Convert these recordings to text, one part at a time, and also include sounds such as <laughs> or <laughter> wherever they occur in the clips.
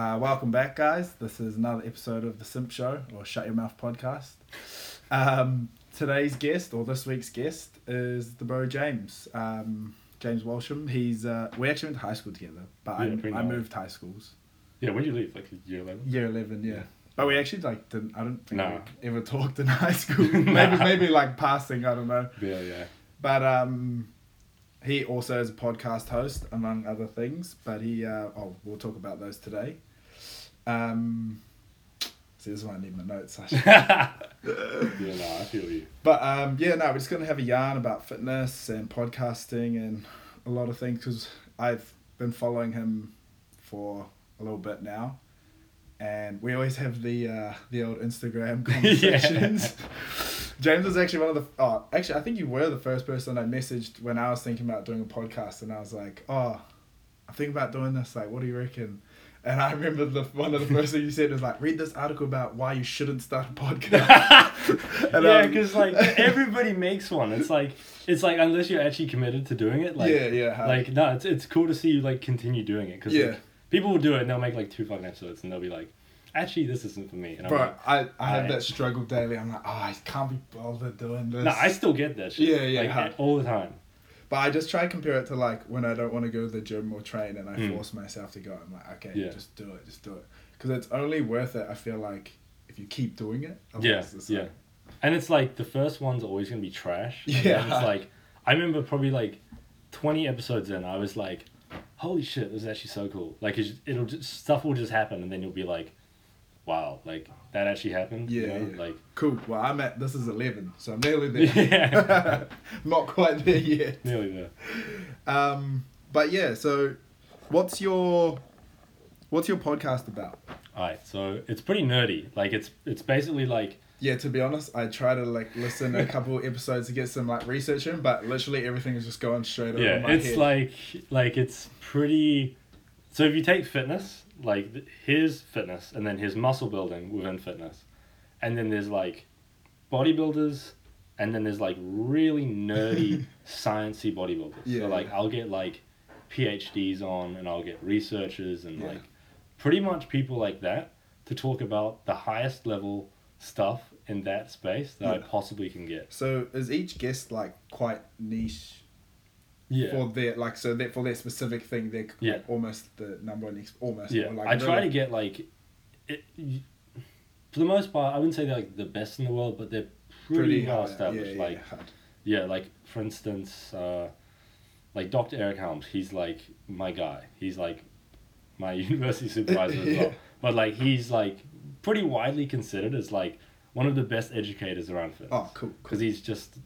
Uh, welcome back, guys. This is another episode of the Simp Show or Shut Your Mouth podcast. Um, today's guest or this week's guest is the bro James. Um, James Walsham. He's uh, we actually went to high school together, but Yeah, I, I moved high schools. Yeah, when did you leave? Like year eleven. Year eleven, yeah. Yeah. But we actually like didn't. I don't think Nah. we ever talked in high <laughs> school. maybe Nah. maybe like passing. I don't know. Yeah, yeah. But um, he also is a podcast host, among other things. But he, uh, oh, we'll talk about those today. Um, see, this is why I need my notes. <laughs> yeah, no, I feel you. but um, yeah, no, we're just gonna have a yarn about fitness and podcasting and a lot of things because I've been following him for a little bit now. And we always have the uh, the old Instagram <laughs> conversations. James was actually one of the. Oh, actually, I think you were the first person I messaged when I was thinking about doing a podcast, and I was like, "Oh, I'm thinking about doing this. Like, what do you reckon?" And I remember the one of the first things you said was like, "Read this article about why you shouldn't start a podcast." <laughs> And, yeah, um, because like <laughs> everybody makes one. It's like it's like unless you're actually committed to doing it. Like yeah, yeah, like no, it's it's cool to see you like continue doing it because Yeah. like, people will do it and they'll make like two fucking episodes and they'll be like, actually this isn't for me. And bro, like, I, I have I- that struggle daily. I'm like, oh, I can't be bothered doing this. no, I still get that shit. Yeah, yeah, like, huh. all the time. But I just try to compare it to like when I don't want to go to the gym or train and I Mm. force myself to go. I'm like, okay, Yeah. just do it, just do it. Because it's only worth it, I feel like, if you keep doing it. Yeah, yeah. like- And it's like the first one's always gonna be trash. and Yeah. It's like I remember probably like twenty episodes in, I was like, "Holy shit, this is actually so cool!" Like it'll just stuff will just happen, and then you'll be like, "Wow, like that actually happened." you Yeah, know? yeah. Like Cool. Well, I'm at, this is 11, so I'm nearly there. <laughs> yeah, <laughs> Not quite there yet. nearly there. Um, but yeah, so what's your, what's your podcast about? Alright, so it's pretty nerdy. Like it's it's basically like Yeah, to be honest, I try to like listen a couple <laughs> episodes to get some like research in, but literally everything is just going straight over yeah, my it's head. like like it's pretty. So if you take fitness, like his fitness, and then his muscle building within fitness, and then there's like bodybuilders, and then there's like really nerdy <laughs> sciencey bodybuilders. Yeah, so like yeah. I'll get like PhDs on, and I'll get researchers, and Yeah. like pretty much people like that to talk about the highest level stuff in that space that I possibly can get. So is each guest like quite niche Yeah. for their like so that for their specific thing they're Yeah. like, almost the number one ex- almost Yeah, like I try really- to get like, it, for the most part, I wouldn't say they're like the best in the world, but they're pretty, well high, established. yeah, like, yeah, like for instance, uh, like Dr. Eric Helms, he's like my guy. He's like my <laughs> university supervisor as <laughs> well. But like he's like pretty widely considered as like one of the best educators around fitness. oh cool, cool. Because he's just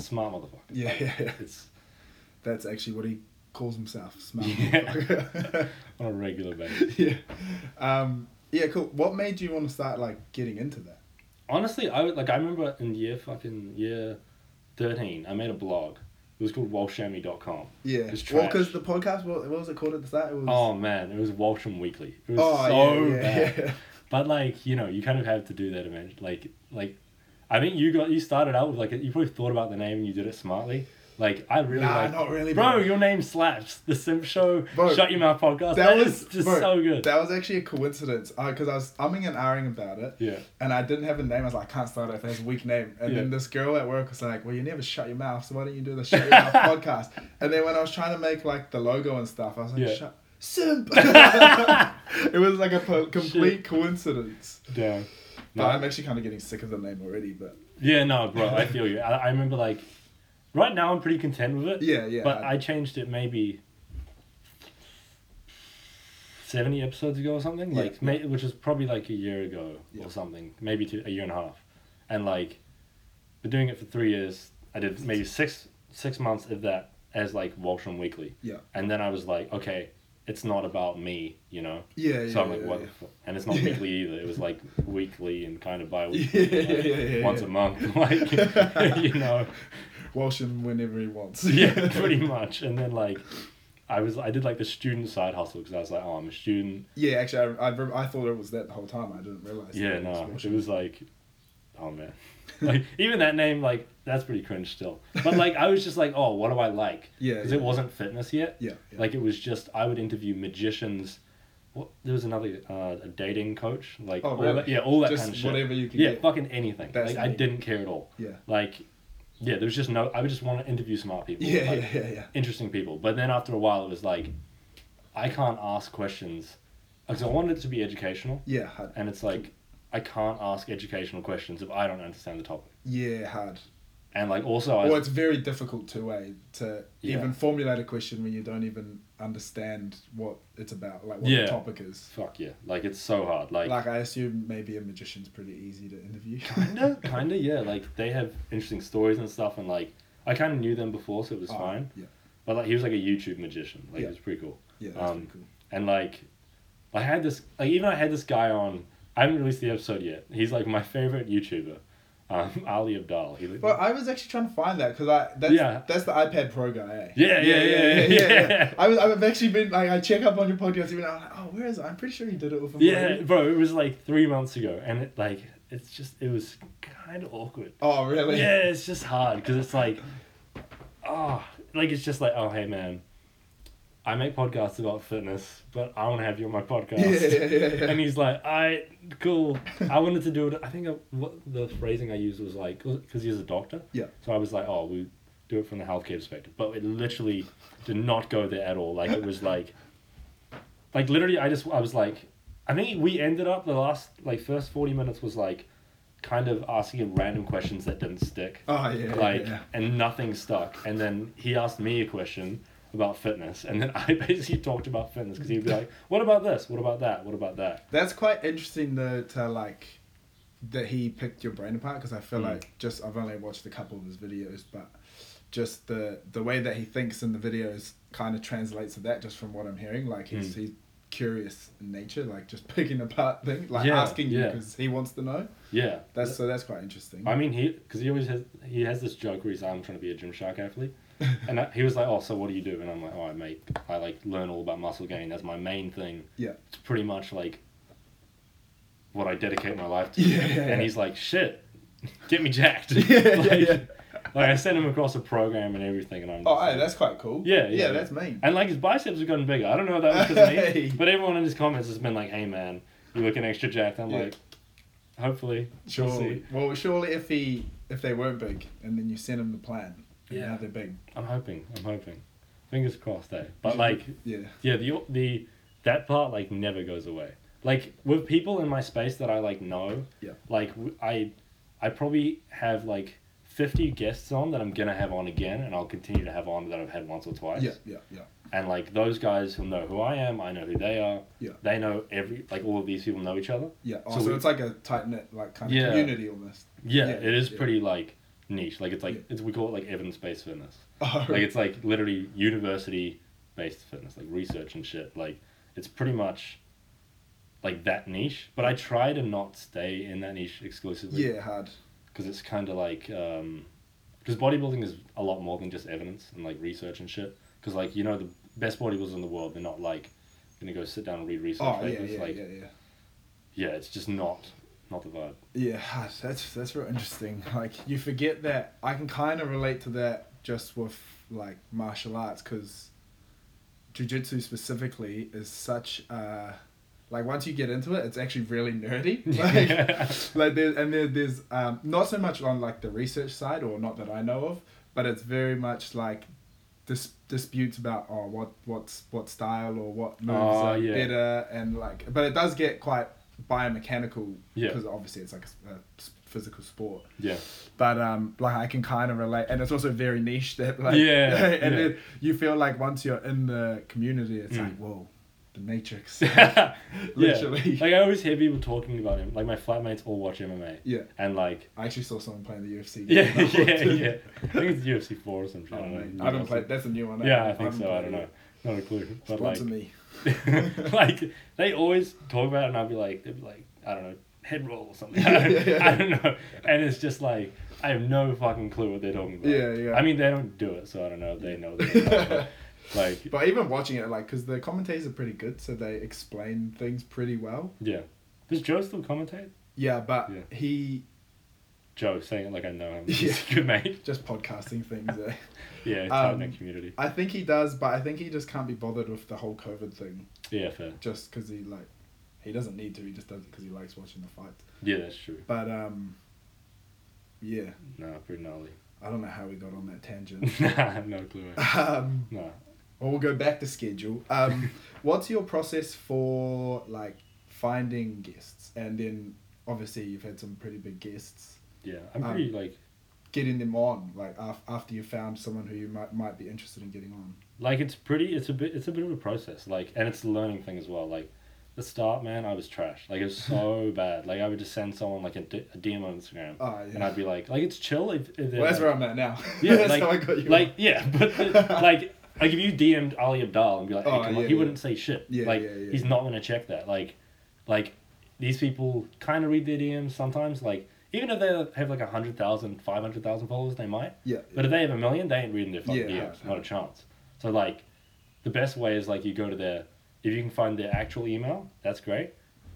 smart motherfucker. Yeah, yeah, yeah. It's that's actually what he calls himself smart Yeah. <laughs> on a regular basis. <laughs> yeah um yeah cool what made you want to start like getting into that Honestly, I would like. I remember in year fucking year thirteen, I made a blog. It was called walshami.com. yeah It's well trash. because the podcast what, what was it called at the start it was Oh man, it was Walsham Weekly. It was Oh, so yeah, yeah, bad. yeah. <laughs> But like you know, you kind of have to do that eventually. Like like, I think you got you started out with like you probably thought about the name and you did it smartly. Like I really nah like. not really Bro, your name slaps. The Simp Show, Bro, Shut Your Mouth podcast. that that was just bro, so good. that was actually a coincidence because I was umming and ahhing about it yeah. and I didn't have a name. I was like, I can't start it has a weak name. And then this girl at work was like, Well, you never shut your mouth, so why don't you do the Shut Your Mouth <laughs> podcast? And then when I was trying to make like the logo and stuff, I was like, Yeah. Shut Simp. <laughs> <laughs> it was like a po- complete Shit. coincidence. Damn. But I'm actually kind of getting sick of the name already. But Yeah, no, bro, I feel you. I, I remember like, right now I'm pretty content with it. yeah, yeah. but I changed it maybe seventy episodes ago or something. Yeah, Like, May, which was probably like a year ago Yeah. or something, maybe two, a year and a half, and like, been doing it for three years. I did maybe six six months of that as like Walsham Weekly, yeah, and then I was like, okay, it's not about me, you know. yeah, yeah. So I'm like, yeah, what? yeah. And it's not Yeah. weekly either. It was like <laughs> weekly and kind of Yeah, bi-weekly, yeah, like, yeah, yeah, once yeah. a month, <laughs> like <laughs> you know. Walsham whenever he wants. yeah, <laughs> pretty much. And then like, I was I did like the student side hustle because I was like, oh, I'm a student. Yeah, actually, I, I, I thought it was that the whole time. I didn't realize. Yeah, no, it was like, oh man, <laughs> like even that name like that's pretty cringe still. But like I was just like, oh, what do I like? <laughs> Yeah, Because yeah, it wasn't fitness yet. Yeah, yeah. Like it was just I would interview magicians, what there was another uh, a dating coach like Oh, all that, yeah all that Just kind of shit whatever you can yeah get. fucking anything That's like I didn't care at all Yeah. like yeah there was just no I would just want to interview smart people Yeah, like, yeah, yeah, yeah. interesting people but then after a while it was like I can't ask questions because I wanted it to be educational Yeah, hard. and it's like I can't ask educational questions if I don't understand the topic Yeah, hard. And like also I it's very difficult to way to Yeah. even formulate a question when you don't even understand what it's about, like what Yeah. the topic is. fuck yeah like it's so hard like Like I assume maybe a magician's pretty easy to interview. <laughs> kinda kinda yeah like they have interesting stories and stuff and like I kind of knew them before so it was Oh, fine Yeah, but like he was like a YouTube magician like Yeah. it was pretty cool yeah, that's Um, pretty cool. and like I had this like even I had this guy on I haven't released the episode yet he's like my favorite YouTuber um, <laughs> Ali Abdaal he Well, I was actually trying to find that because I that's Yeah. that's the iPad Pro guy. Eh? Yeah, yeah, yeah, yeah. I was I've actually been like I check up on your podcast even I'm like oh where is it? I'm pretty sure you did it with him. yeah bro it was like three months ago and it like it's just it was kind of awkward Oh really? yeah it's just hard because it's like oh like it's just like oh hey man I make podcasts about fitness but I want to have you on my podcast Yeah, yeah, yeah, yeah. and he's like I cool I wanted to do it I think I, what the phrasing I used was like because he's a doctor Yeah. so I was like oh we do it from the healthcare perspective but it literally did not go there at all like it was like like literally I just I was like I think we ended up the last like first 40 minutes was like kind of asking him random questions that didn't stick Oh yeah. like yeah. and nothing stuck and then he asked me a question about fitness and then <laughs> i basically talked about fitness because he'd be like what about this what about that what about that That's quite interesting though to like that he picked your brain apart because I feel Mm. like just I've only watched a couple of his videos, but just the the way that he thinks in the videos kind of translates to that just from what I'm hearing. Like he's Mm. he's curious in nature, like just <laughs> picking apart things, like Yeah, asking you because he wants to know. yeah That's so that's quite interesting. i mean he because he always has he has this joke where he's like, i'm trying to be a gymshark athlete <laughs> and I, he was like oh so what do you do and i'm like oh i make i like learn all about muscle gain that's my main thing Yeah. it's pretty much like what i dedicate my life to <laughs> Yeah, yeah, and he's like shit get me jacked <laughs> Yeah, like, yeah. like i sent him across a program and everything and i'm oh, hey, like- that's quite cool. Yeah, yeah, yeah, that's mean. And like his biceps have gotten bigger. I don't know if that was because of me, but everyone in his comments has been like, "Hey man, you looking extra jacked." I'm like, hopefully, we'll see. well, surely if he if they weren't big and then you send him the plan, Yeah. now they're big. I'm hoping. I'm hoping. Fingers crossed, eh? But like, Yeah. yeah, the the that part like never goes away. Like with people in my space that I like know, Yeah. like I, I probably have like. 50 guests on that I'm gonna have on again, and I'll continue to have on that I've had once or twice. Yeah, yeah, yeah. And like those guys who know who I am, I know who they are. Yeah. They know every like all of these people know each other. Yeah. Oh, So so, we- it's like a tight knit, like kind of Yeah. community almost. Yeah, Yeah, it is yeah. pretty like niche. Like it's like Yeah. it's we call it like evidence based fitness. <laughs> Oh, Like it's like literally university based fitness, like research and shit. Like it's pretty much like that niche. But I try to not stay in that niche exclusively. yeah, hard. Because it's kind of like um, because bodybuilding is a lot more than just evidence and like research and shit. Because like you know the best bodybuilders in the world, they're not like gonna go sit down and read research Oh yeah, papers. yeah, like yeah, yeah. yeah, it's just not not the vibe. Yeah, that's that's real interesting. <laughs> Like you forget that I can kind of relate to that just with like martial arts because jujitsu specifically is such uh like once you get into it, it's actually really nerdy. <laughs> Like, <laughs> like there and there, there's um not so much on like the research side or not that I know of, but it's very much like dis- disputes about oh what what's what style or what moves Oh, are yeah. better and like but it does get quite biomechanical Yeah. because obviously it's like a physical sport yeah. but um like i can kind of relate and it's also very niche that like Yeah, <laughs> and yeah. then you feel like once you're in the community it's Mm. like whoa the matrix <laughs> yeah. literally Like I always hear people talking about him. Like my flatmates all watch MMA, yeah and like i actually saw someone playing the ufc <laughs> yeah, yeah, yeah. I think it's UFC four or something. Oh, I don't mate, know. I haven't played. That's a new one. Yeah, I haven't think so. I don't know. Not a clue. But like, me. <laughs> like they always talk about it, and I'll be like, they'd be like, I don't know, head roll or something. <laughs> Yeah, yeah, yeah. I don't know. And it's just like I have no fucking clue what they're talking about. Yeah, yeah. I mean, they don't do it, so I don't know if they know. They're. <laughs> Like, But even watching it, like, because the commentators are pretty good, so they explain things pretty well. yeah. Does Joe still commentate? Yeah, but Yeah. he, Joe saying it like I know him. <laughs> Yeah. Good mate. Just podcasting things. Eh? <laughs> Yeah, tight Um, community. I think he does, but I think he just can't be bothered with the whole COVID thing. Yeah, fair. Just because he like, he doesn't need to. He just does it because he likes watching the fights. Yeah, that's true. But um, yeah, No, pretty gnarly. I don't know how we got on that tangent. <laughs> nah, I have no clue. um, No. well, we'll go back to schedule. Um, what's your process for like finding guests, and then obviously you've had some pretty big guests. Yeah, I'm Um, pretty like Getting them on, like af- after you found someone who you might might be interested in getting on. like it's pretty it's a bit it's a bit of a process like and it's a learning thing as well like the start man i was trash like it was so <laughs> bad like i would just send someone like a, D- a dm on instagram Oh yeah. and i'd be like like it's chill if, if well, that's like, where I'm at now. <laughs> Yeah, <laughs> that's like- how I got you. like yeah but the- like like if you dm'd ali abdaal and be like hey, Oh, come yeah, on, he yeah. wouldn't say shit Yeah, like yeah, yeah. he's not gonna check that like like these people kind of read their dms sometimes like even if they have like a hundred thousand, five hundred thousand followers, they might. yeah. But if they have a million, they ain't reading their fucking Yeah, DMs. Not a chance. So like, the best way is like you go to their, if you can find their actual email, that's great.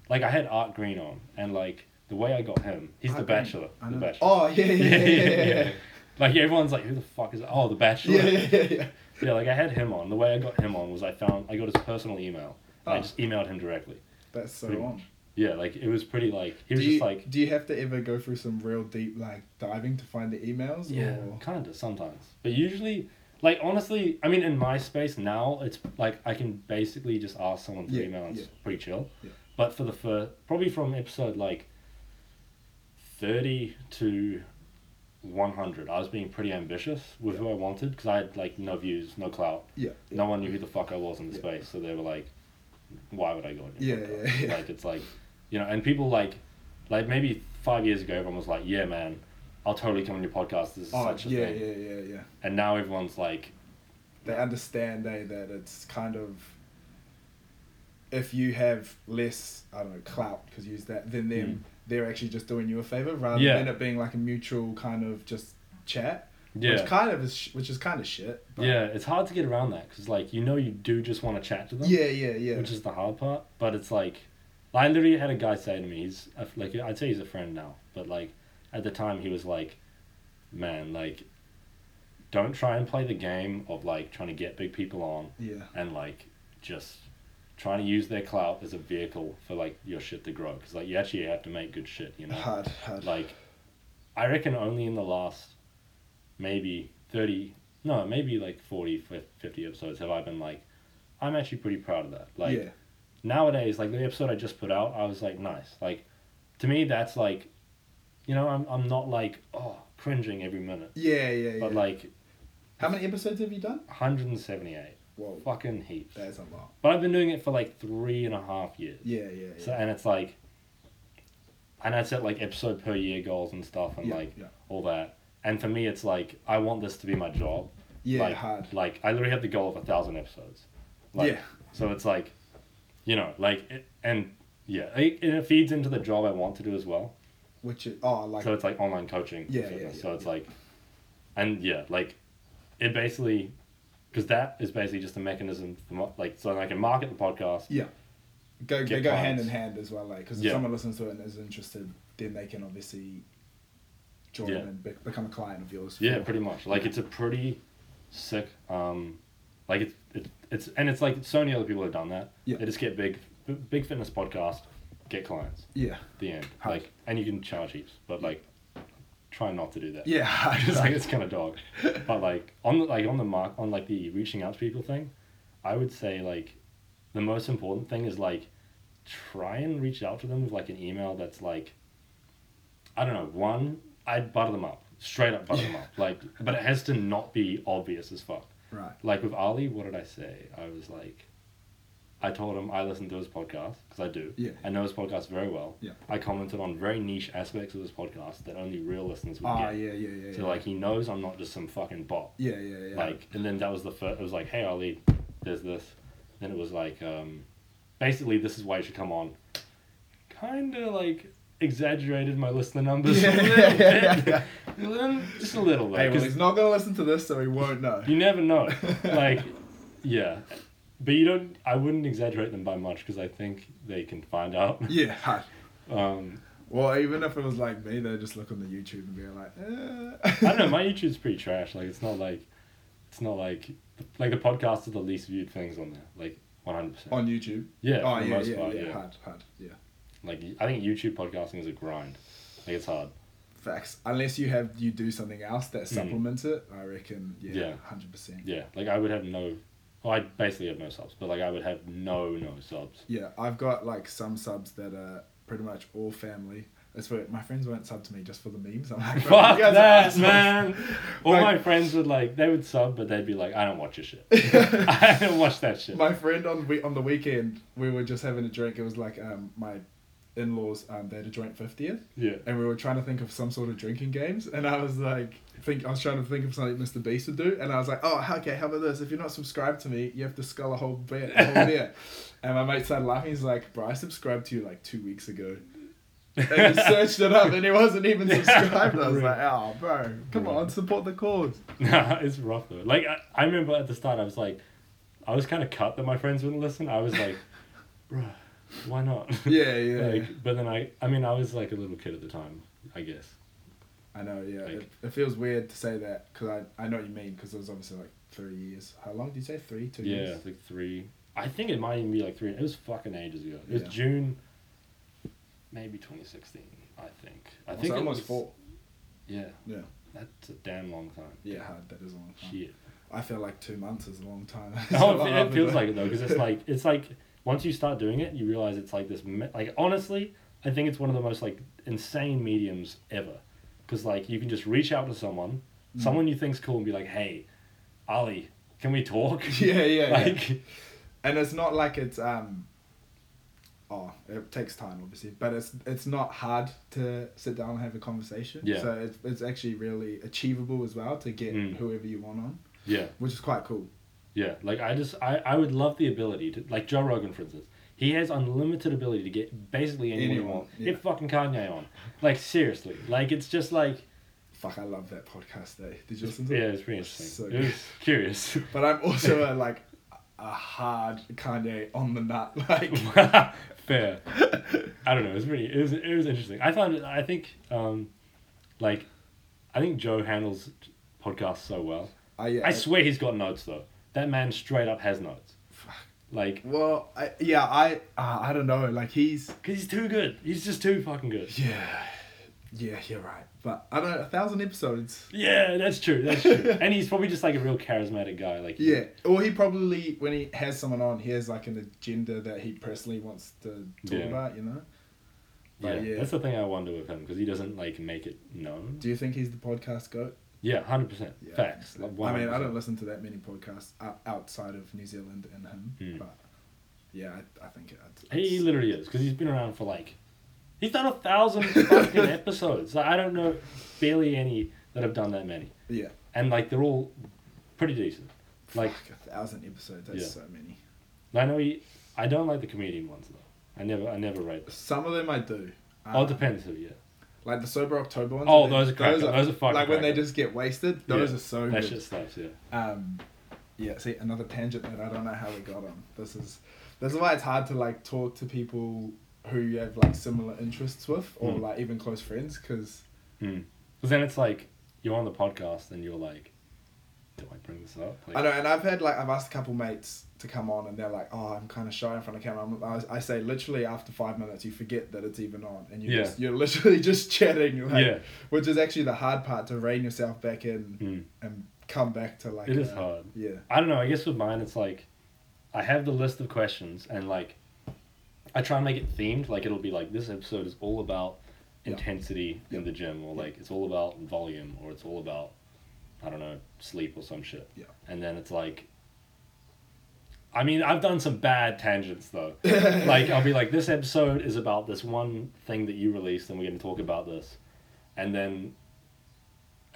Like I had Art Green on, and like the way I got him, he's Art the Green. Bachelor. I The. Bachelor. Oh yeah, yeah, yeah, yeah, yeah. <laughs> Like everyone's like, who the fuck is? That? Oh, the Bachelor. Yeah, yeah, yeah, yeah. Like I had him on. The way I got him on was I found I got his personal email. And I Oh. just emailed him directly. That's so on. Yeah, like it was pretty like he Do was you, just like do you have to ever go through some real deep like diving to find the emails? Yeah, Or? kind of sometimes. But usually, like honestly, I mean, in my space now, it's like I can basically just ask someone for Yeah, email and it's pretty chill. Yeah. But for the first, probably from episode like thirty to one hundred, I was being pretty ambitious with who I wanted because I had like no views, no clout. Yeah. yeah. No one knew who the fuck I was in the Yeah. space, so they were like, "Why would I go?" on your Yeah, yeah, <laughs> yeah. Like it's like, you know, and people like, like maybe five years ago, everyone was like, "Yeah, man, I'll totally come on your podcast. This is Oh such a yeah, thing." yeah, yeah, yeah. And now everyone's like, They understand they that it's kind of if you have less I don't know clout because use that than them Mm. they're actually just doing you a favor rather Yeah. than it being like a mutual kind of just chat. yeah, Which kind of is sh- which is kind of shit. yeah. It's hard to get around that because like you know you do just want to chat to them. Yeah, yeah, yeah. Which is the hard part, but it's like, I literally had a guy say to me, he's a- like, I'd say he's a friend now, but like, at the time he was like, man, like, don't try and play the game of like trying to get big people on yeah. and like just trying to use their clout as a vehicle for like your shit to grow because like you actually have to make good shit, you know. Hard, hard. Like, I reckon only in the last maybe 30, no, maybe like 40, 50 episodes have I been like, I'm actually pretty proud of that. Like, yeah. Nowadays, like the episode I just put out, I was like, nice. Like, to me, that's like, you know, I'm, I'm not like, oh, cringing every minute. Yeah, yeah, yeah. But like, how many episodes have you done? 178. Whoa, Fucking heaps. that's a lot. But I've been doing it for like three and a half years. Yeah, yeah, yeah. So, and it's like, and I set like episode per year goals and stuff and yeah, like yeah, all that. And for me, it's like I want this to be my job. yeah, like, hard. Like I literally have the goal of a thousand episodes. Like, yeah, So it's like, you know, like, it, and yeah, it, and it feeds into the job I want to do as well. which is oh like so it's like online coaching. Yeah, yeah, yeah, So it's yeah. like, and yeah, like, it basically, because that is basically just a mechanism for like so I can market the podcast. yeah. Go they go hand in hand as well, like because if someone listens to it and is interested, then they can obviously join Yeah. and be- become a client of yours. Yeah, pretty much. Like it's a pretty sick. Um, like it's it's it's and it's like so many other people have done that. Yeah. They just get big, big fitness podcast, get clients. Yeah, The end. Hard. Like and you can charge heaps, but like, try not to do that. yeah. <laughs> <laughs> it's like it's kind of dog. <laughs> But like on the like on the mark on like the reaching out to people thing, I would say like, the most important thing is like, try and reach out to them with like an email that's like. I don't know. One, I'd butter them up straight up butter them up like, but it has to not be obvious as fuck. Right. Like with Ali, what did I say? I was like, I told him I listen to his podcast because I do. Yeah. I know his podcast very well. Yeah. I commented on very niche aspects of his podcast that only real listeners would Ah, get. yeah, yeah, yeah. So yeah. like he knows I'm not just some fucking bot. Yeah, yeah, yeah. Like and then that was the first. It was like, hey Ali, there's this. Then it was like, um, basically this is why you should come on. Kind of like exaggerated my listener numbers Yeah, <laughs> a little yeah, yeah, bit, A little- just a little bit. hey, well, 'cause he's not gonna listen to this, so he won't know. you never know. <laughs> like, yeah, but you don't. I wouldn't exaggerate them by much because I think they can find out. <laughs> yeah, hard. Um, Well, even if it was like me, they'd just look on the YouTube and be like, eh. I don't know. My YouTube's pretty trash. Like it's not like, it's not like like the podcast are the least viewed things on there. Like one hundred percent. on YouTube. Yeah, Oh for the yeah, most yeah, part, yeah, yeah. hard, hard, yeah. Like I think YouTube podcasting is a grind. Like it's hard. Facts. Unless you have you do something else that Mm. supplements it, I reckon. Yeah, Yeah. hundred percent. Yeah. Like I would have no. Well, I basically have no subs, but like I would have no no subs. Yeah, I've got like some subs that are pretty much all family. That's where my friends won't sub to me just for the memes. I'm like, Fuck you guys are that, man. <laughs> All Like- my friends would like they would sub, but they'd be like, I don't watch your shit. <laughs> <laughs> I don't watch that shit. My friend on we on the weekend, we were just having a drink. It was like um my in laws um they had a joint fiftieth, yeah. and we were trying to think of some sort of drinking games. And I was like, think I was trying to think of something Mr Beast would do. And I was like, oh okay, how about this? If you're not subscribed to me, you have to skull a whole beer. A whole beer. <laughs> And my mate started laughing. He's like, bro, I subscribed to you like two weeks ago. and he <laughs> searched it up and he wasn't even subscribed. I was like, oh, bro, come on, support the cause. <laughs> Nah, it's rough though. Like I, I remember at the start, I was like, I was kind of cut that my friends wouldn't listen. I was like, bruh, why not? <laughs> Yeah, yeah. like, but then I, I mean, I was like a little kid at the time, I guess. I know, yeah. Like- it, it feels weird to say that because I, I know what you mean because it was obviously like three years. How long did you say? Three, two yeah, years? like three. I think it might even be like three. It was fucking ages ago. It was Yeah. June, maybe 2016. I think. I So think it almost was, four. Yeah, Yeah, that's a damn long time. yeah. That is a long time. Shit. I feel like two months is a long time. <laughs> Oh, it, <laughs> it feels like it though, because it's like it's like once you start doing it, you realize it's like this. me- Like honestly, I think it's one of the most like insane mediums ever, because like you can just reach out to someone, Mm. someone you think's cool, and be like, "Hey, Ali, can we talk?" <laughs> yeah, yeah, yeah. And it's not like it's um. Oh, it takes time, obviously, but it's it's not hard to sit down and have a conversation. Yeah. So it's it's actually really achievable as well to get Mm. whoever you want on, yeah, which is quite cool. Yeah. Like I just I I would love the ability to like Joe Rogan for instance. He has unlimited ability to get basically anyone, Anyone, want. yeah. Get fucking Kanye on. Like seriously, like it's just like Fuck, I love that podcast. Day. Did you listen to it? yeah, it? it's pretty interesting. So it was curious. <laughs> But I'm also a, like a hard Kanye on the nut. <laughs> Like <laughs> Fair. I don't know. It was pretty. It was. It was interesting. I found it. I think. Um, like, I think Joe handles podcasts so well. I yeah. I swear he's got notes though. That man straight up has notes. Fuck. Like, well, I, yeah, I uh, I don't know. Like he's cause he's too good. He's just too fucking good. yeah, yeah, you're right. But I don't know. A thousand episodes. Yeah, that's true. That's true. <laughs> and he's probably just like a real charismatic guy. Like, Yeah, or he probably when he has someone on, he has like an agenda that he personally wants to talk Yeah. about. You know. yeah, yeah. That's the thing I wonder with him because he doesn't like make it known. Do you think he's the podcast goat? Yeah, hundred percent. Facts. Like, I mean, I don't listen to that many podcasts outside of New Zealand and him, Mm. but yeah, I, I think it, it's, He literally is because he's been around for like, he's done a thousand fucking <laughs> episodes. Like, I don't know, barely any that have done that many, yeah, and like they're all pretty decent. Like Fuck, a thousand episodes. That's Yeah. so many. I know he, I don't like the comedian ones though. I never, I never rate. Them. Some of them I do. oh, Um, it depends who. Yeah, Like the sober October ones. Oh, they- those are cracker. Those are fucking Like when they just get wasted. Those Yeah. are so that good. shit slaps. Yeah. Um, yeah. See, another tangent that I don't know how we got on. This is this is why it's hard to like talk to people who you have like similar interests with, or Mm. like even close friends, because Because then it's like you're on the podcast and you're like, do I bring this up? Like, I know, and I've had like I've asked a couple mates to come on, and they're like, "Oh, I'm kind of shy in front of camera." I'm, I, I say literally after five minutes, you forget that it's even on, and you Yeah. just you're literally <laughs> just chatting, like, Yeah. which is actually the hard part to rein yourself back in Mm. and come back to like. It is uh, hard. Yeah. I don't know. I guess with mine, it's like I have the list of questions and like I try and make it themed. Like it'll be like this episode is all about Yeah. intensity in the gym, or like it's all about volume, or it's all about I don't know sleep or some shit. Yeah. And then it's like. I mean, I've done some bad tangents though. <laughs> like I'll be like, this episode is about this one thing that you released, and we're going to talk about this, and then.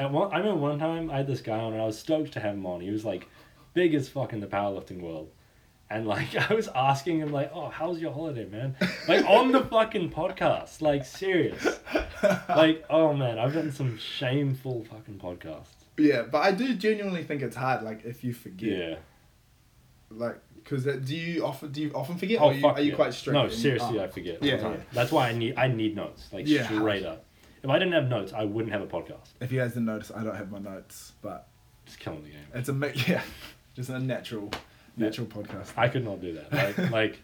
At one, I remember one time I had this guy on, and I was stoked to have him on. He was like, big as fuck in the powerlifting world, and like <laughs> I was asking him like, "Oh, how's your holiday, man?" Like on the <laughs> fucking podcast, like serious. Like, oh man, I've done some shameful fucking podcasts. Yeah, but I do genuinely think it's hard. Like if you forget, Yeah, like Because do you often do you often forget, Oh or are you, fuck are you yeah. quite strict? No, seriously. I forget. Yeah, all the time. yeah. That's why I need I need notes like Yeah. straight up. If I didn't have notes, I wouldn't have a podcast. If you guys didn't notice, I don't have my notes, but Just killing the game. it's a mi- <laughs> yeah, just a natural, natural podcast. I could not do that. Like, <laughs> like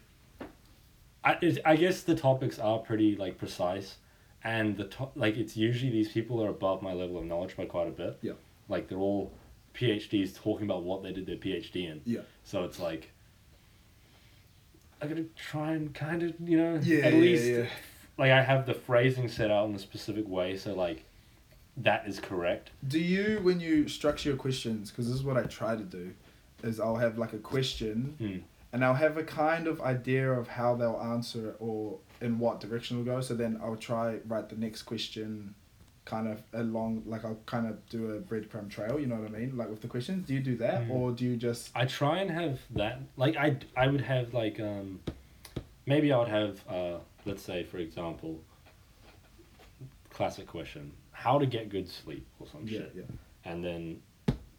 I, it, I guess the topics are pretty like precise, and the to- like it's usually these people are above my level of knowledge by quite a bit. Yeah. Like they're all PhDs talking about what they did their PhD in. Yeah. So it's like I gotta try and kind of you know Yeah, at yeah, least yeah. like I have the phrasing set out in a specific way, so like that is correct. Do you, when you structure your questions, because this is what I try to do, is I'll have like a question Mm. and I'll have a kind of idea of how they'll answer it or in what direction it'll go. So then I'll try write the next question kind of along, like I'll kind of do a breadcrumb trail, you know what I mean? Like with the questions, do you do that Mm. or do you just, I try and have that like I I would have like um maybe I would have uh let's say for example classic question how to get good sleep or some yeah, shit yeah. and then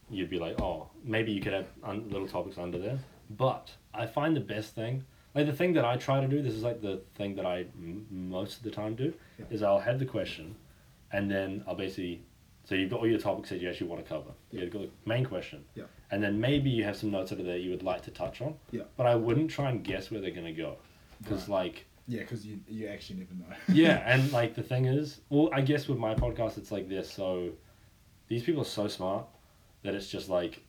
you'd be like oh maybe you could have un- little topics under there but I find the best thing like the thing that I try to do this is like the thing that I m- most of the time do Yeah. is I'll have the question and then I'll basically so you've got all your topics that you actually want to cover Yeah. you've got the main question Yeah. and then maybe you have some notes out of there you would like to touch on. Yeah. But I wouldn't try and guess where they're gonna go, because like Yeah, because you, you actually never know. <laughs> yeah, <laughs> and like the thing is, well, I guess with my podcast it's like this. So these people are so smart that it's just like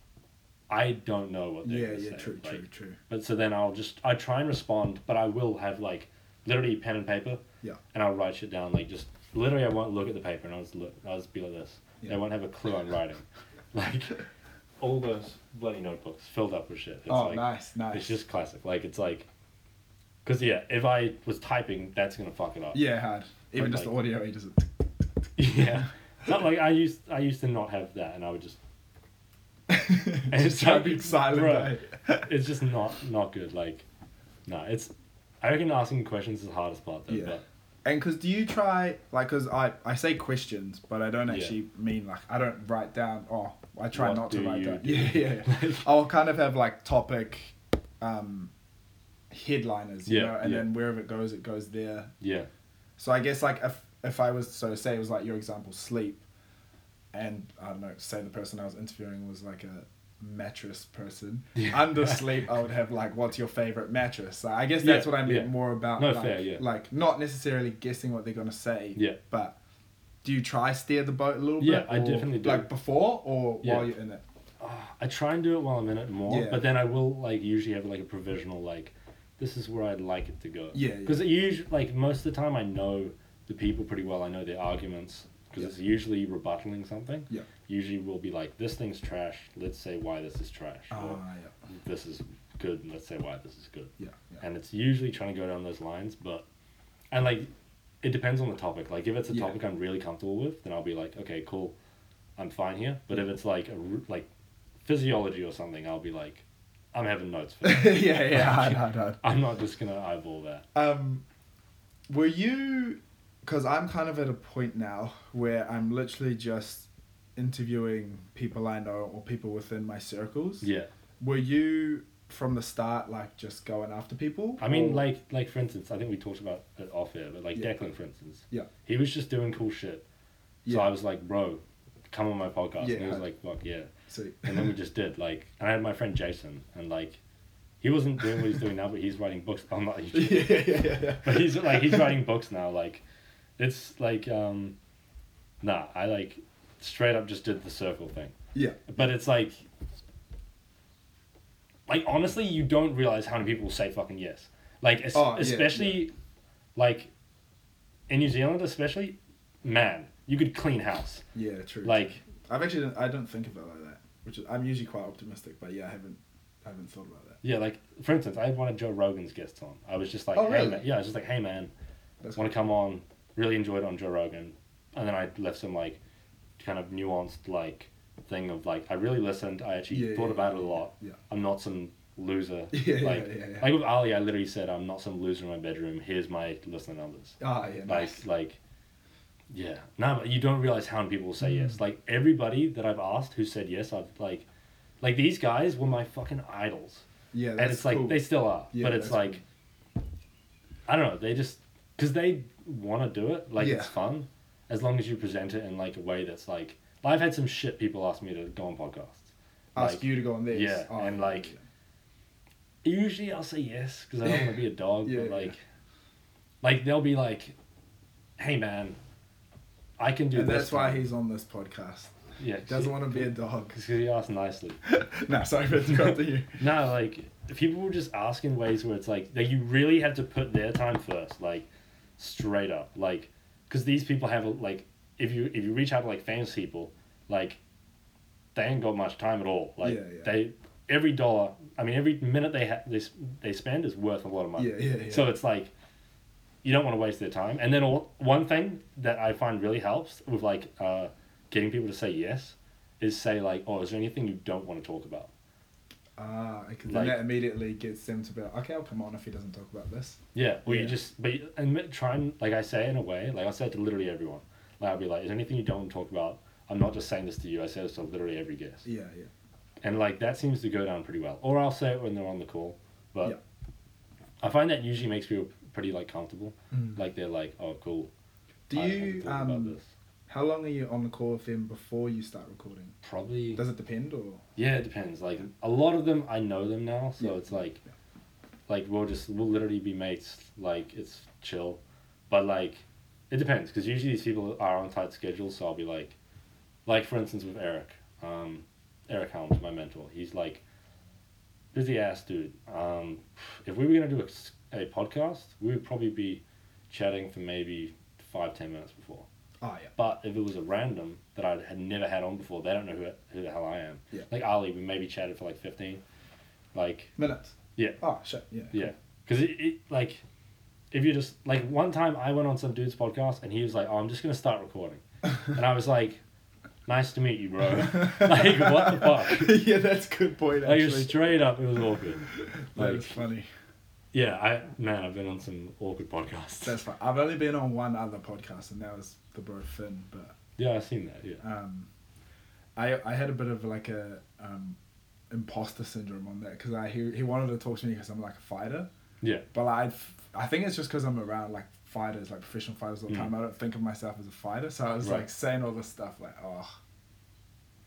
I don't know what they're yeah, yeah, say. true, like, true, true. But so then I'll just I try and respond, but I will have like literally pen and paper. Yeah. And I'll write shit down like just literally I won't look at the paper and I'll just look I'll just be like this. Yeah. They won't have a clue I'm writing. <laughs> like all those bloody notebooks filled up with shit. It's oh, like, nice, nice. It's just classic. Like it's like, cause yeah, if I was typing, that's gonna fuck it up. yeah, hard. Even But, just like- the audio, he does it. <laughs> yeah. <laughs> Not like I used I used to not have that, and I would just and just it's typing like, silent. eh? it's just not not good. Like, no, it's. I reckon asking questions is the hardest part though. Yeah. But And because do you try like because I I say questions, but I don't Yeah. actually mean like I don't write down. Oh, I try What not to write down. do? <laughs> Yeah, yeah. yeah. <laughs> I'll kind of have like topic, um, headliners, you Yeah, know, and yeah. then wherever it goes, it goes there. yeah, So I guess like if if I was so say it was like your example sleep, and I don't know say the person I was interviewing was like a mattress person Yeah. under <laughs> sleep I would have like what's your favorite mattress so I guess that's Yeah, what I meant yeah. more about No, like, fair, yeah. like not necessarily guessing what they're gonna say yeah. but do you try steer the boat a little Yeah, bit I definitely do. like before or Yeah. while you're in it ah, I try and do it while I'm in it more, Yeah. but then I will like usually have like a provisional like, this is where I'd like it to go. yeah yeah Because usually, like most of the time, I know the people pretty well. I know their arguments because Yeah. it's usually rebuttaling something. Yeah. Usually, we'll be like, "This thing's trash. Let's say why this is trash." ah or yeah "This is good. and Let's say why this is good." yeah yeah And it's usually trying to go down those lines, but and like, it depends on the topic. Like, if it's a Yeah. topic I'm really comfortable with, then I'll be like, "Okay, cool, I'm fine here." But if it's like a like physiology or something, I'll be like, "I'm having notes for <laughs> that. yeah yeah hard, hard, hard. I'm not just gonna eyeball that." Um, were you? Because I'm kind of at a point now where I'm literally just interviewing people I know or people within my circles. Yeah. Were you from the start like just going after people? I mean, Or- like, like for instance, I think we talked about it off air, but like Yeah. Declan, for instance, Yeah. he was just doing cool shit. So Yeah. I was like, bro, come on my podcast, Yeah. and he was like, fuck yeah, Sweet. and then we just did like, and I had my friend Jason, and like, he wasn't doing what he's doing now, but he's writing books. I'm not, <laughs> yeah, yeah, yeah, yeah. but he's like, he's writing books now. Like, it's like, um, nah, I like straight up just did the circle thing. Yeah. But it's like, like honestly, you don't realize how many people say fucking yes. Like es- Oh, yeah, especially, like, in New Zealand, especially, man, you could clean house. Yeah, true. Like, I've actually I don't think it like that, which is, I'm usually quite optimistic, but yeah, I haven't I haven't thought about that. yeah, like for instance, I had one of Joe Rogan's guests on. I was just like, Oh, hey, really? man. yeah, I was just like, hey man, That's want to come on? Really enjoyed it on Joe Rogan, and then I left some like, kind of nuanced like thing of like I really listened. I actually Yeah, thought yeah, about it a lot. yeah. I'm not some loser. <laughs> Yeah, like, yeah, yeah. like with Ali, I literally said I'm not some loser in my bedroom. Here's my listener numbers. Ah, yeah, Like, nice. like, yeah. No, but you don't realize how many people will say Mm. yes. Like everybody that I've asked who said yes, I've like, like these guys were my fucking idols. Yeah, and it's like cool. they still are, but it's like I don't know. They just because they want to do it. Like it's fun as long as you present it in like a way that's like. I've had some shit people ask me to go on podcasts. ask like- you to go on this. yeah, Oh, and, like, yeah. Usually I'll say yes because I don't want to be a dog. <laughs> Yeah, but yeah. like, like they'll be like, "Hey man, I can do and this." that's why time." he's on this podcast. yeah Doesn't want to be a dog. because he asked nicely. <laughs> no, sorry for interrupting you. <laughs> No, like people will just ask in ways where it's like that you really have to put their time first, like straight up, like because these people have like if you if you reach out to like famous people, like they ain't got much time at all. Like Yeah, yeah. they every dollar, I mean every minute they have they they spend is worth a lot of money. Yeah, yeah, yeah. So it's like you don't want to waste their time. And then all, one thing that I find really helps with like uh, getting people to say yes is say like, oh, is there anything you don't want to talk about? Ah, because Like- then that immediately gets them to be like, okay, I'll come on if he doesn't talk about this. Yeah, well, Yeah. you just but you- and try and like I say in a way, like I say it to literally everyone. Like I'll be like, is there anything you don't want to talk about? I'm not just saying this to you. I say this to literally every guest, Yeah, yeah. and like that seems to go down pretty well. Or I'll say it when they're on the call, but Yeah. I find that usually makes people pretty like comfortable. Mm. Like they're like, oh, cool. Do I hadn't you thought about um? How long are you on the call with them before you start recording? Probably. Does it depend or? Yeah, it depends. Like a lot of them, I know them now, so Yeah. it's like, Yeah. like we'll just we'll literally be mates. Like it's chill, but like, it depends because usually these people are on tight schedules. So I'll be like, like for instance with Eric, um, Eric Helms, my mentor. He's like, busy ass dude. Um, if we were gonna do a podcast, we would probably be chatting for maybe five ten minutes before. Oh yeah. But if it was a random that I had never had on before, they don't know who, who the hell I am. Yeah. Like Ali, we maybe chatted for like 15. Like, Minutes. Yeah. Oh shit. Yeah. yeah. Because it, it, like, if you just, like, one time I went on some dude's podcast and he was like, oh, I'm just going to start recording. <laughs> and I was like, nice to meet you, bro. <laughs> like, what the fuck? <laughs> yeah, that's a good point. Like, Actually, straight up, it was awkward. Like, is funny. yeah, I, man, I've been on some awkward podcasts. That's fine. I've only been on one other podcast, and that was the bro Finn. But yeah, I've seen that, yeah. um, I I had a bit of like a um, imposter syndrome on that because I he, he wanted to talk to me because I'm like a fighter, Yeah. but I I think it's just because I'm around like fighters, like professional fighters all the Mm. time. I don't think of myself as a fighter, so I was Right. like saying all this stuff like, oh,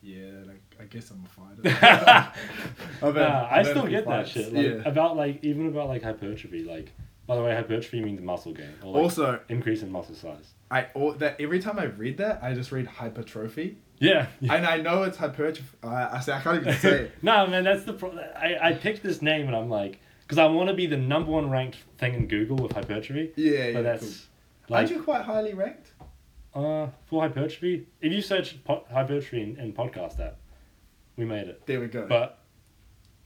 yeah, like I guess I'm a fighter. <laughs> <laughs> Had- Nah, I still get that shit. Like, yeah. About like even about like hypertrophy. Like, by the way, hypertrophy means muscle gain or like Also, increase in muscle size. I all, that every time I read that, I just read hypertrophy, Yeah. and I know it's hypertrophy. I, I say I can't even say it. <laughs> no, man, that's the pro- I I picked this name and I'm like, because I want to be the number one ranked thing in Google with hypertrophy. Yeah, yeah. but that's cool. like Aren't you quite highly ranked? uh for hypertrophy. If you search po- hypertrophy in, in podcast app, we made it. There we go. But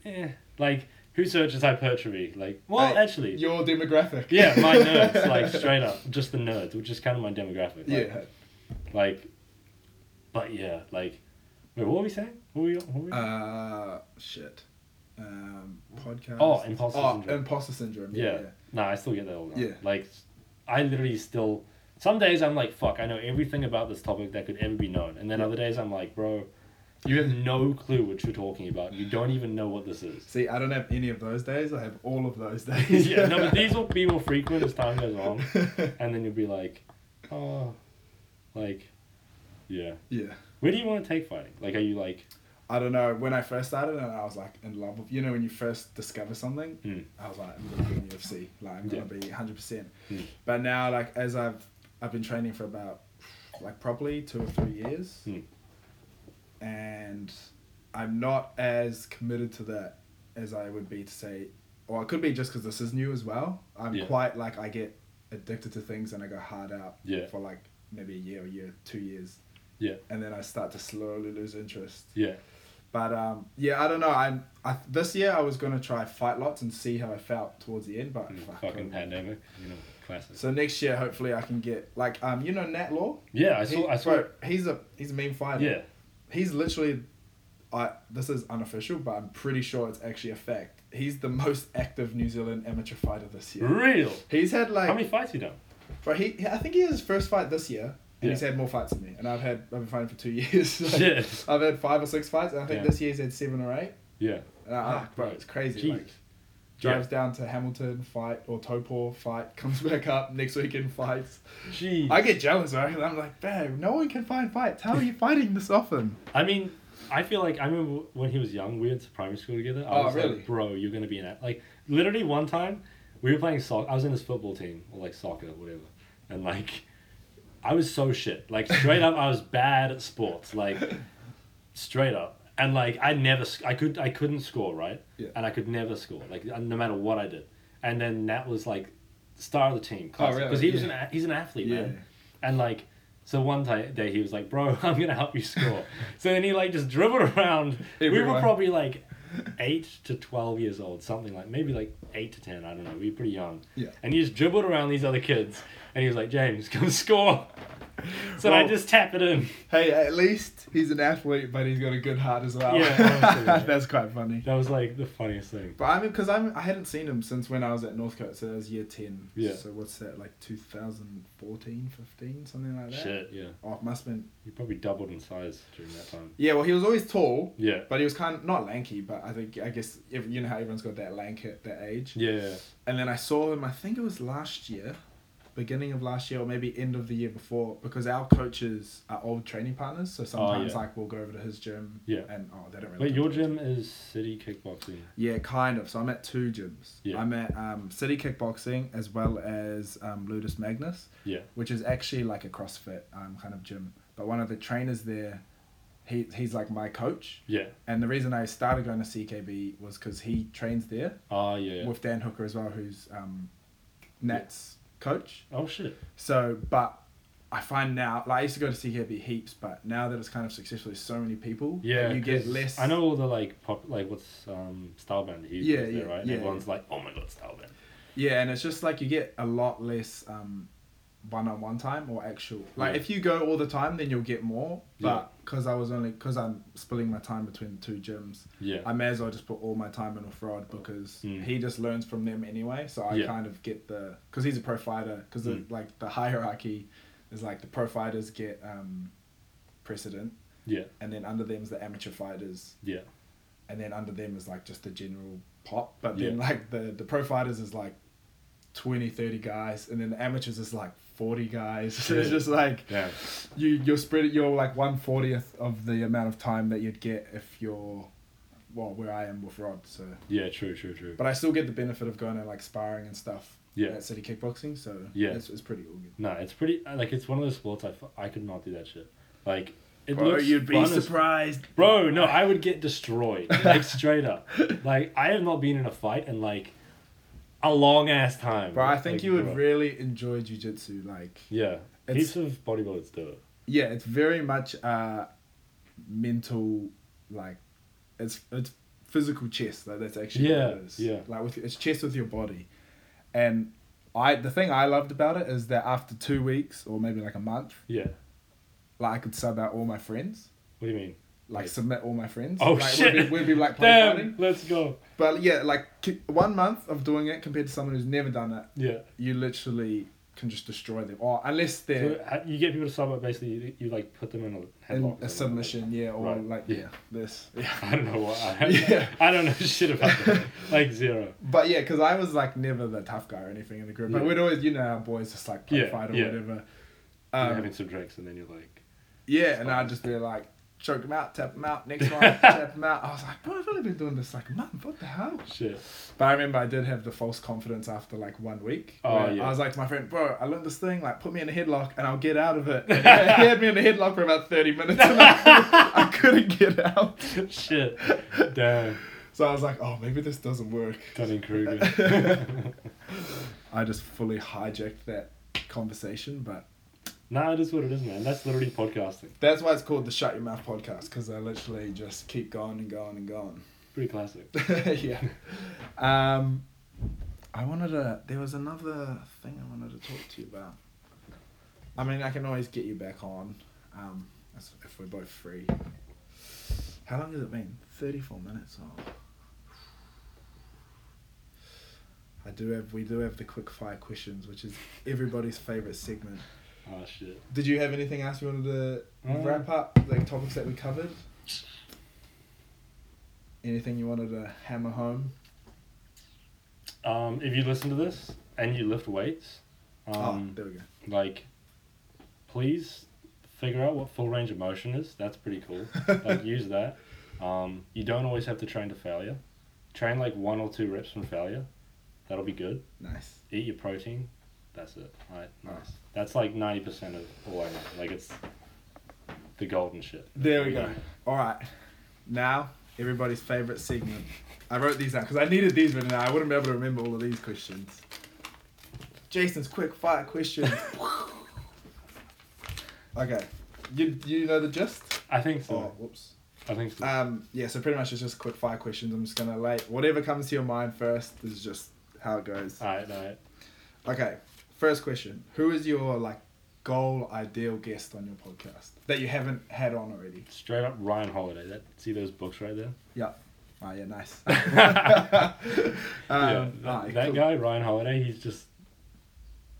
yeah, like who searches hypertrophy? Like, well, Hey, actually, your demographic. yeah, my <laughs> nerds, like straight up, just the nerds, which is kind of my demographic. Like, Yeah. Like, but yeah, like, wait, what were we saying? What were we? What were we Uh, shit. Um, podcast. Oh, imposter oh, syndrome. imposter syndrome. Yeah. Yeah. Nah, I still get that all the. Yeah. Like, I literally still. Some days I'm like, fuck, I know everything about this topic that could ever be known, and then Yeah. other days I'm like, bro, you have no clue what you're talking about. You don't even know what this is. See, I don't have any of those days. I have all of those <laughs> days. yeah, no, but these will be more frequent as time goes on, <laughs> and then you'll be like, oh, like, yeah. yeah. Where do you want to take fighting? Like, are you like, I don't know. When I first started, and I was like in love with you know when you first discover something, Hmm. I was like I'm gonna be in UFC. Like I'm gonna be 100. percent Hmm. But now, like as I've I've been training for about like probably two or three years, Hmm. And I'm not as committed to that as I would be to say, or it could be just because this is new as well. I'm Yeah. quite like I get addicted to things and I go hard out Yeah. for like maybe a year, a year, two years. Yeah. And then I start to slowly lose interest. yeah, But um, yeah, I don't know. I'm I, this year I was gonna try fight lots and see how I felt towards the end, but Mm, fuck, fucking COVID. pandemic, you know, classic. So next year, hopefully, I can get like um, you know Nat Law. yeah, I He- saw, I saw. bro, he's a he's a mean fighter. Yeah, He's literally, I this is unofficial, but I'm pretty sure it's actually a fact. He's the most active New Zealand amateur fighter this year. real. He's had like, How many fights you done? bro, he I think he had his first fight this year, and he's had more fights than me. And I've had I've been fighting for two <laughs> years. Like. I've had five or six fights, and I think Yeah. this year he's had seven or eight. Yeah. Uh, ah, bro, it's crazy. Like, drives down to Hamilton, fight, or Taupo, fight, <laughs> comes back up next weekend, fights. Jeez. I get jealous, right? I'm like, babe, no one can find fights. How are you <laughs> fighting this often? I mean, I feel like I remember when he was young, we went to primary school together. I Oh, was really? like, bro, you're gonna be an ath-" like literally one time we were playing soccer. I was in this football team or like soccer, whatever, and like I was so shit. Like straight up, I was bad at sports. Like <laughs> straight up, and like I never, I could, I couldn't score right, Yeah. and I could never score like uh, no matter what I did. And then Nat was like star of the team Oh, because really? he was Yeah. an a- he's an athlete, Yeah. man. And like, so one day he was like, "Bro, <laughs> I'm gonna help you score." so then he like just dribbled around. We were probably like eight to twelve years old, something like maybe like eight to ten. I don't know. We were pretty young. Yeah. And he just dribbled around these other kids, and he was like, "James, <laughs> come score." <laughs> So I just tap it in. Hey, at least he's an athlete, but he's got a good heart as well. Yeah, <laughs> that's quite funny. That was like the funniest thing. But I mean, because I'm I hadn't seen him since when I was at Northcote, so that was year ten. Yeah. So what's that like 2014, 15, something like that. Shit, yeah. Oh, it must have been. You probably doubled in size during that time. Yeah, well, he was always tall, Yeah. but he was kind of not lanky. But I think I guess you know how everyone's got that lank at that age. Yeah. And then I saw him. I think it was last year, beginning of last year, or maybe end of the year before, because our coaches are old training partners. So sometimes Oh, yeah. like we'll go over to his gym. Yeah. And oh, they don't really. Wait, your gym is City Kickboxing. Yeah, kind of. So I'm at two gyms. Yeah. I'm at um, City Kickboxing as well as um, Ludus Magnus, Yeah. which is actually like a CrossFit um, kind of gym. But one of the trainers there, he he's like my coach. Yeah. And the reason I started going to CKB was because he trains there Oh yeah. yeah. with Dan Hooker as well, who's um, Nat's coach. Oh shit. So, but I find now, like I used to go to CKB heaps, but now that it's kind of successful, there's so many people. Yeah. you get less. I know all the like pop like what's um Stylebender he Yeah, there, yeah, right? And yeah, everyone's like, oh my god, Stylebender. Yeah, and it's just like you get a lot less um, one-on-one time or actual. Like Yeah. if you go all the time, then you'll get more. But because I was only because I'm splitting my time between two gyms, Yeah. I may as well just put all my time in with Rod because Mm. he just learns from them anyway. So I Yeah. kind of get the because he's a pro fighter because Mm. like the hierarchy is like the pro fighters get um, precedent, yeah. and then under them is the amateur fighters, Yeah. and then under them is like just the general pop but then Yeah. like the the pro fighters is like 20 30 guys and then the amateurs is like 40 guys so <laughs> it's just like Yeah. you you're spread you're like 140th of the amount of time that you'd get if you're well where i am with rod so Yeah. True. True. True. but i still get the benefit of going and like sparring and stuff Yeah. at city kickboxing so Yeah. it's, it's pretty all good No, it's pretty like it's one of those sports I, I could not do that shit. Like it Bro, looks you'd be as- surprised Bro, no, I would get destroyed. Like straight up. <laughs> Like I have not been in a fight and like a long ass time. but i think Like, you would really enjoy jiu-jitsu like Yeah. It's- Heaps of bodybuilders do it. yeah, it's very much uh mental like it's it's physical chess. Like that's actually Yeah, what it is. yeah. Like with it's chess with your body. And I the thing I loved about it is that after two weeks or maybe like a month, Yeah. like I could sub out all my friends. What do you mean? Like submit all my friends. Oh, like, shit. We'd be, we'd be like fighting. Damn, let's go. But yeah, like one month of doing it compared to someone who's never done it, Yeah. you literally can just destroy them. Or unless they're So, you get people to sub up basically you, you like put them in a in a submission, yeah, or Right. like Yeah. yeah, this. Yeah. <laughs> I don't know what I, <laughs> Yeah. I don't know <laughs> shit about that. Like zero. But yeah, because I was like never the tough guy or anything in the group. But Yeah. we'd always, you know, our boys just like play Yeah, fight or whatever. Um, having some drinks and then you're like yeah, and I'd just be like, choke him out, tap him out, next one, tap him <laughs> out. I was like, bro, I've only been doing this like a month. What the hell? shit. But I remember I did have the false confidence after like one week. Oh, yeah. I was like to my friend, bro, I learned this thing, like put me in a headlock and I'll get out of it. <laughs> He had me in a headlock for about 30 minutes and I couldn't, I <laughs> couldn't get out. shit. Damn. So I was like, oh, maybe this doesn't work. Dunning Kruger. I just fully hijacked that conversation, but nah, it is what it is, man. That's literally podcasting. That's why it's called the Shut Your Mouth podcast because I literally just keep going and going and going. Pretty classic. <laughs> yeah. Um, I wanted to. There was another thing I wanted to talk to you about. I mean, I can always get you back on, um, if we're both free. How long has it been? Thirty-four minutes. Oh. I do have. We do have the quick fire questions, which is everybody's favorite segment. Oh shit. Did you have anything else you wanted to Um, wrap up? Like topics that we covered? anything you wanted to hammer home? Um, if you listen to this and you lift weights, oh, um, there we go. like, please figure out what full range of motion is. That's pretty cool. <laughs> like, use that. Um, you don't always have to train to failure. Train like one or two reps from failure. That'll be good. Nice. Eat your protein. That's it. Alright, Oh. nice. That's like ninety percent of all I know. Like it's the golden shit. There we go. All right. Now, everybody's favorite segment. I wrote these out because I needed these written down. I wouldn't be able to remember all of these questions. Jason's quick fire question. <laughs> okay. You, you know the gist? I think so. Oh, whoops. I think so. Um, yeah, so pretty much it's just quick fire questions. I'm just going to lay whatever comes to your mind first. This is just how it goes. Alright, alright. Okay. First question. Who is your, like, goal ideal guest on your podcast that you haven't had on already? Straight up Ryan Holiday. That see those books right there? Yeah. Oh yeah, nice. <laughs> <laughs> yeah. um, That, alright, that cool. guy, Ryan Holiday, he's just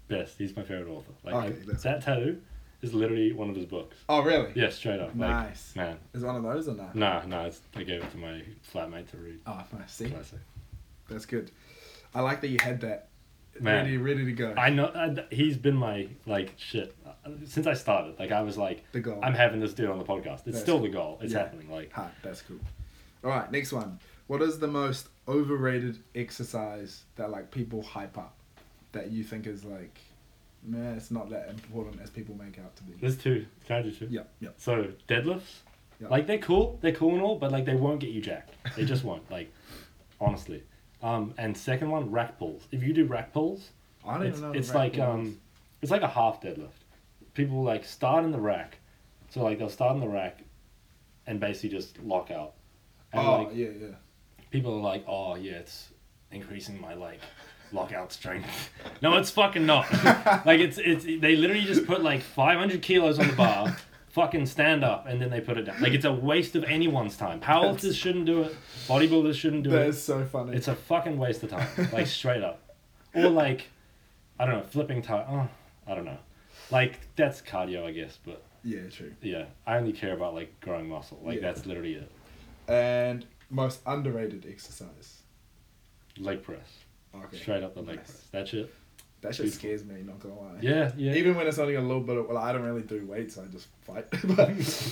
best. He's my favorite author. Like Okay, I- that tattoo is literally one of his books. Oh really? Yeah, straight up. Like Nice. man. Is it one of those or not? Nah, nah, it's, I gave it to my flatmate to read. Oh, nice. See, Classic. that's good. I like that you had that Man. ready, ready to go. I know I, he's been my like shit uh, since I started. Like I was like, the goal. I'm having this dude on the podcast. It's That's still cool. the goal. It's Yeah. happening. Like Hard. That's cool. All right, next one. What is the most overrated exercise that like people hype up that you think is like, man, it's not that important as people make out to be? there's two. Can I do two? Yeah, yeah. So deadlifts, Yeah. like they're cool, they're cool and all, but like they won't get you jacked. They just <laughs> won't. Like, honestly. Um, and second one, rack pulls. If you do rack pulls, I don't it's, know. it's like words. um, it's like a half deadlift. People like start in the rack, so like they'll start in the rack, and basically just lock out. And oh like yeah, yeah. people are like, oh yeah, it's increasing my like lockout strength. <laughs> no, it's fucking not. <laughs> like it's it's they literally just put like 500 kilos on the bar, fucking stand up, and then they put it down. Like it's a waste of anyone's time. Powerlifters That's- shouldn't do it. Bodybuilders shouldn't do That it. is so funny. It's a fucking waste of time. <laughs> Like straight up, or like, I don't know, flipping tire. Oh, I don't know. Like that's cardio, I guess, but yeah, true. yeah, I only care about like growing muscle. Like Yeah. that's literally it. And most underrated exercise. Leg press. Okay. Straight up the leg Nice. press. That shit. That shit scares me, not gonna lie. Yeah, yeah. Even when it's only a little bit of well, I don't really do weights, I just fight. <laughs> but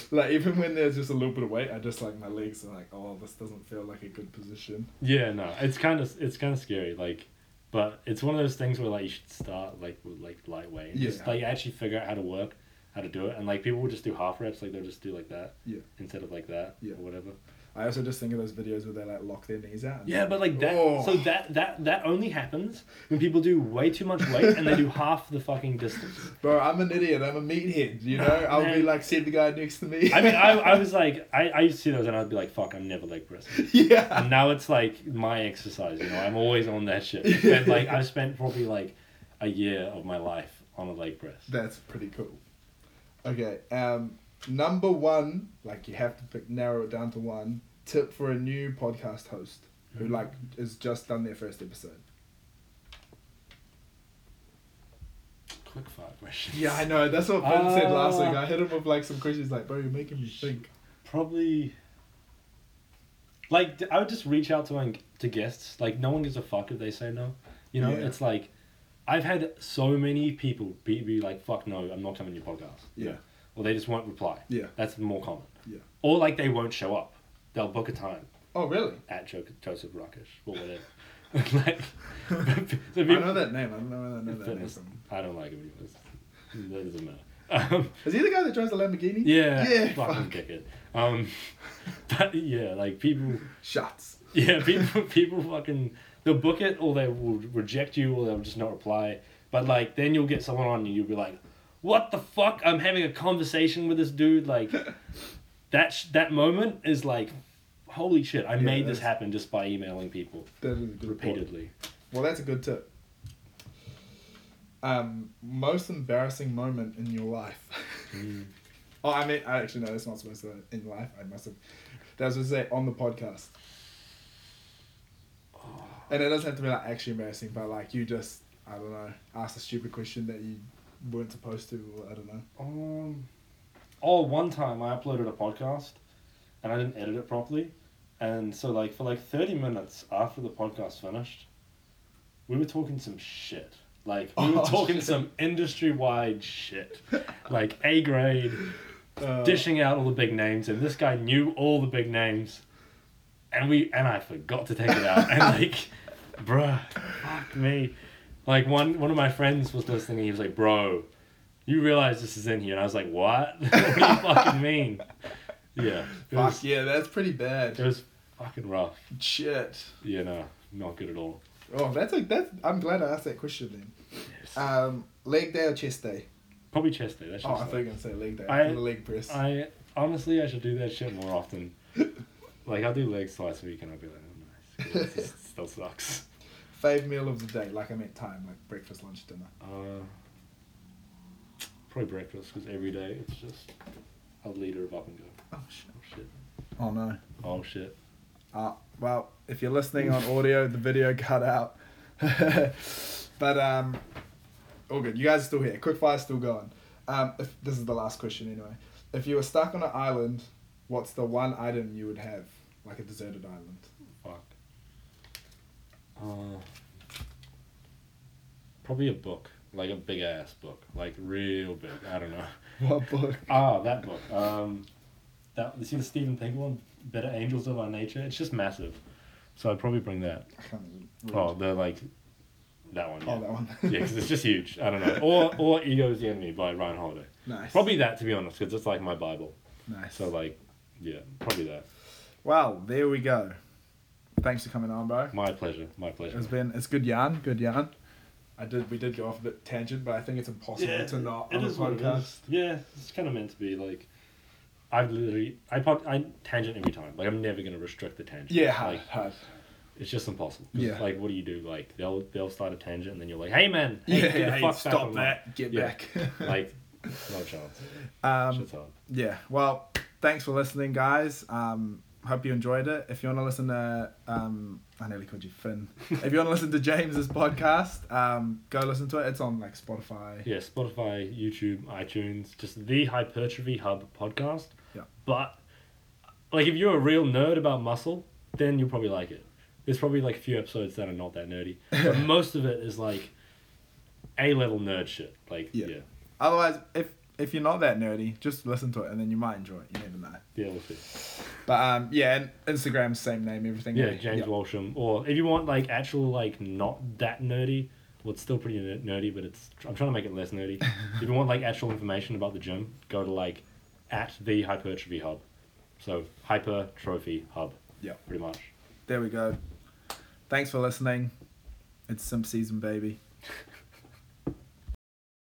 <laughs> like even when there's just a little bit of weight, I just like my legs are like, oh, this doesn't feel like a good position. Yeah, no, it's kind of it's kind of scary. Like, but it's one of those things where like you should start like with like lightweight. And Just like actually figure out how to work, how to do it, and like people will just do half reps. Like they'll just do like that. Yeah. Instead of like that. Yeah. Or whatever. I also just think of those videos where they like lock their knees out. Yeah, but like that. Oh. So that that that only happens when people do way too much weight and they do <laughs> half the fucking distance. Bro, I'm an idiot. I'm a meathead. You know, I'll be like, see the guy next to me. I mean, I, I was <laughs> like, I, I used to see those and I'd be like, fuck, I'm never leg pressing. yeah. And now it's like my exercise, you know, I'm always on that shit. <laughs> And like, I've spent probably like a year of my life on a leg press. That's pretty cool. Okay, um, number one, like you have to pick, narrow it down to one tip for a new podcast host who Mm-hmm. like has just done their first episode. Quick fire question. Yeah, I know. That's what Finn said last Ah. week. I hit him with like some questions, like, bro, you're making me think. Probably. Like I would just reach out to like, to guests. Like no one gives a fuck if they say no. You know, Yeah. it's like I've had so many people be, be like, "Fuck no, I'm not coming to your podcast." Yeah. Or they just won't reply. Yeah. That's more common. Yeah. Or like they won't show up. They'll book a time Oh, really? at jo- Joseph Rakish or whatever. <laughs> like, <laughs> so I know that name. I don't know I know that name from. I don't like him. It's- That doesn't matter. Um, Is he the guy that drives the Lamborghini? yeah, Yeah, fucking fuck. dickhead. Um, <laughs> but yeah, like people, Shots. yeah, people, people fucking, they'll book it or they will reject you or they'll just not reply. But like, then you'll get someone on and you'll be like, "What the fuck? I'm having a conversation with this dude." Like, <laughs> that sh- that moment is like, holy shit! I Yeah, made this happen just by emailing people That is a good point. repeatedly. Well, that's a good tip. Um, most embarrassing moment in your life. Mm. <laughs> oh, I mean, I actually no, that's not supposed to in life. I must have. That was to say on the podcast. And it doesn't have to be like actually embarrassing, but like you just I don't know asked a stupid question that you weren't supposed to, or I don't know. Um, oh, one time I uploaded a podcast, and I didn't edit it properly, And so like for like thirty minutes after the podcast finished, we were talking some shit. Like we were Oh, <laughs> talking shit. some industry wide shit. Like A grade, Uh, dishing out all the big names, and this guy knew all the big names. And we and I forgot to take it out. And <laughs> like, bruh, fuck me. Like one one of my friends was listening and he was like, Bro, you realize this is in here? And I was like, What? <laughs> what do you <laughs> fucking mean? Yeah. Fuck was, yeah, that's pretty bad. it was fucking rough. Shit. Yeah, no, not good at all. Oh, that's like that's. I'm glad I asked that question then. Um, leg day or chest day? Probably chest day. That's Oh, I like- thought you were gonna say leg day. I- the leg press. I honestly I should do that shit more often. <laughs> like I'll do legs twice a week and I'll be like, oh nice. still sucks. Fave meal of the day, like I meant time, like breakfast, lunch, dinner. Uh, probably breakfast because every day it's just a liter of up and go. Oh shit. Oh shit. Oh no. Oh shit. Uh, well, if you're listening on audio, the video <laughs> cut out. <laughs> but um, all good. You guys are still here. Quickfire's still going. Um, if, this is the last question anyway. If you were stuck on an island, what's the one item you would have, like a deserted island? Fuck. Uh, probably a book, like a big ass book, like real big. I don't know. <laughs> What book? Ah, that book. Um, that you see the Steven Pinker one, Better Angels of Our Nature. It's just massive, so I'd probably bring that. I can't even read. Oh, the like, that one. Yeah, Oh, that one. <laughs> yeah, because it's just huge. I don't know. Or or Ego's the Enemy by Ryan Holiday. nice. Probably that to be honest, because it's like my Bible. Nice. So like, yeah, probably that. Well, there we go. Thanks for coming on, bro. My pleasure. My pleasure. It's been it's good yarn, good yarn. I did we did go off a bit tangent, but I think it's impossible to not it on a is what it podcast. is. Yeah, it's kind of meant to be like. I've literally I pod, I tangent every time. Like I'm never gonna restrict the tangent. Yeah, hard, Like hard. it's just impossible. Yeah. Like what do you do? Like they'll they'll start a tangent and then you're like, hey man, hey, Yeah, get the yeah, fuck hey, back stop on that. Get Yeah. back. <laughs> Like, no chance. um, yeah. Well, thanks for listening, guys. Um, hope you enjoyed it. If you want to listen to, um, I nearly called you Finn. if you want to listen to James's podcast, um, go listen to it. It's on like Spotify. Yeah, Spotify, YouTube, iTunes, just the Hypertrophy Hub podcast. Yeah. But like if you're a real nerd about muscle, then you'll probably like it. There's probably like a few episodes that are not that nerdy. But <laughs> most of it is like A level nerd shit. Like Yeah. yeah. Otherwise, if if you're not that nerdy, just listen to it and then you might enjoy it. You never know. Yeah, we'll see. But um, yeah, and Instagram same name, everything. Yeah. James Walsham. Or if you want like actual like not that nerdy, well it's still pretty nerdy, but it's I'm trying to make it less nerdy. <laughs> if you want like actual information about the gym, go to like at the Hypertrophy Hub. So Hypertrophy Hub. Yeah. Pretty much. There we go. Thanks for listening. It's Simp Season, baby.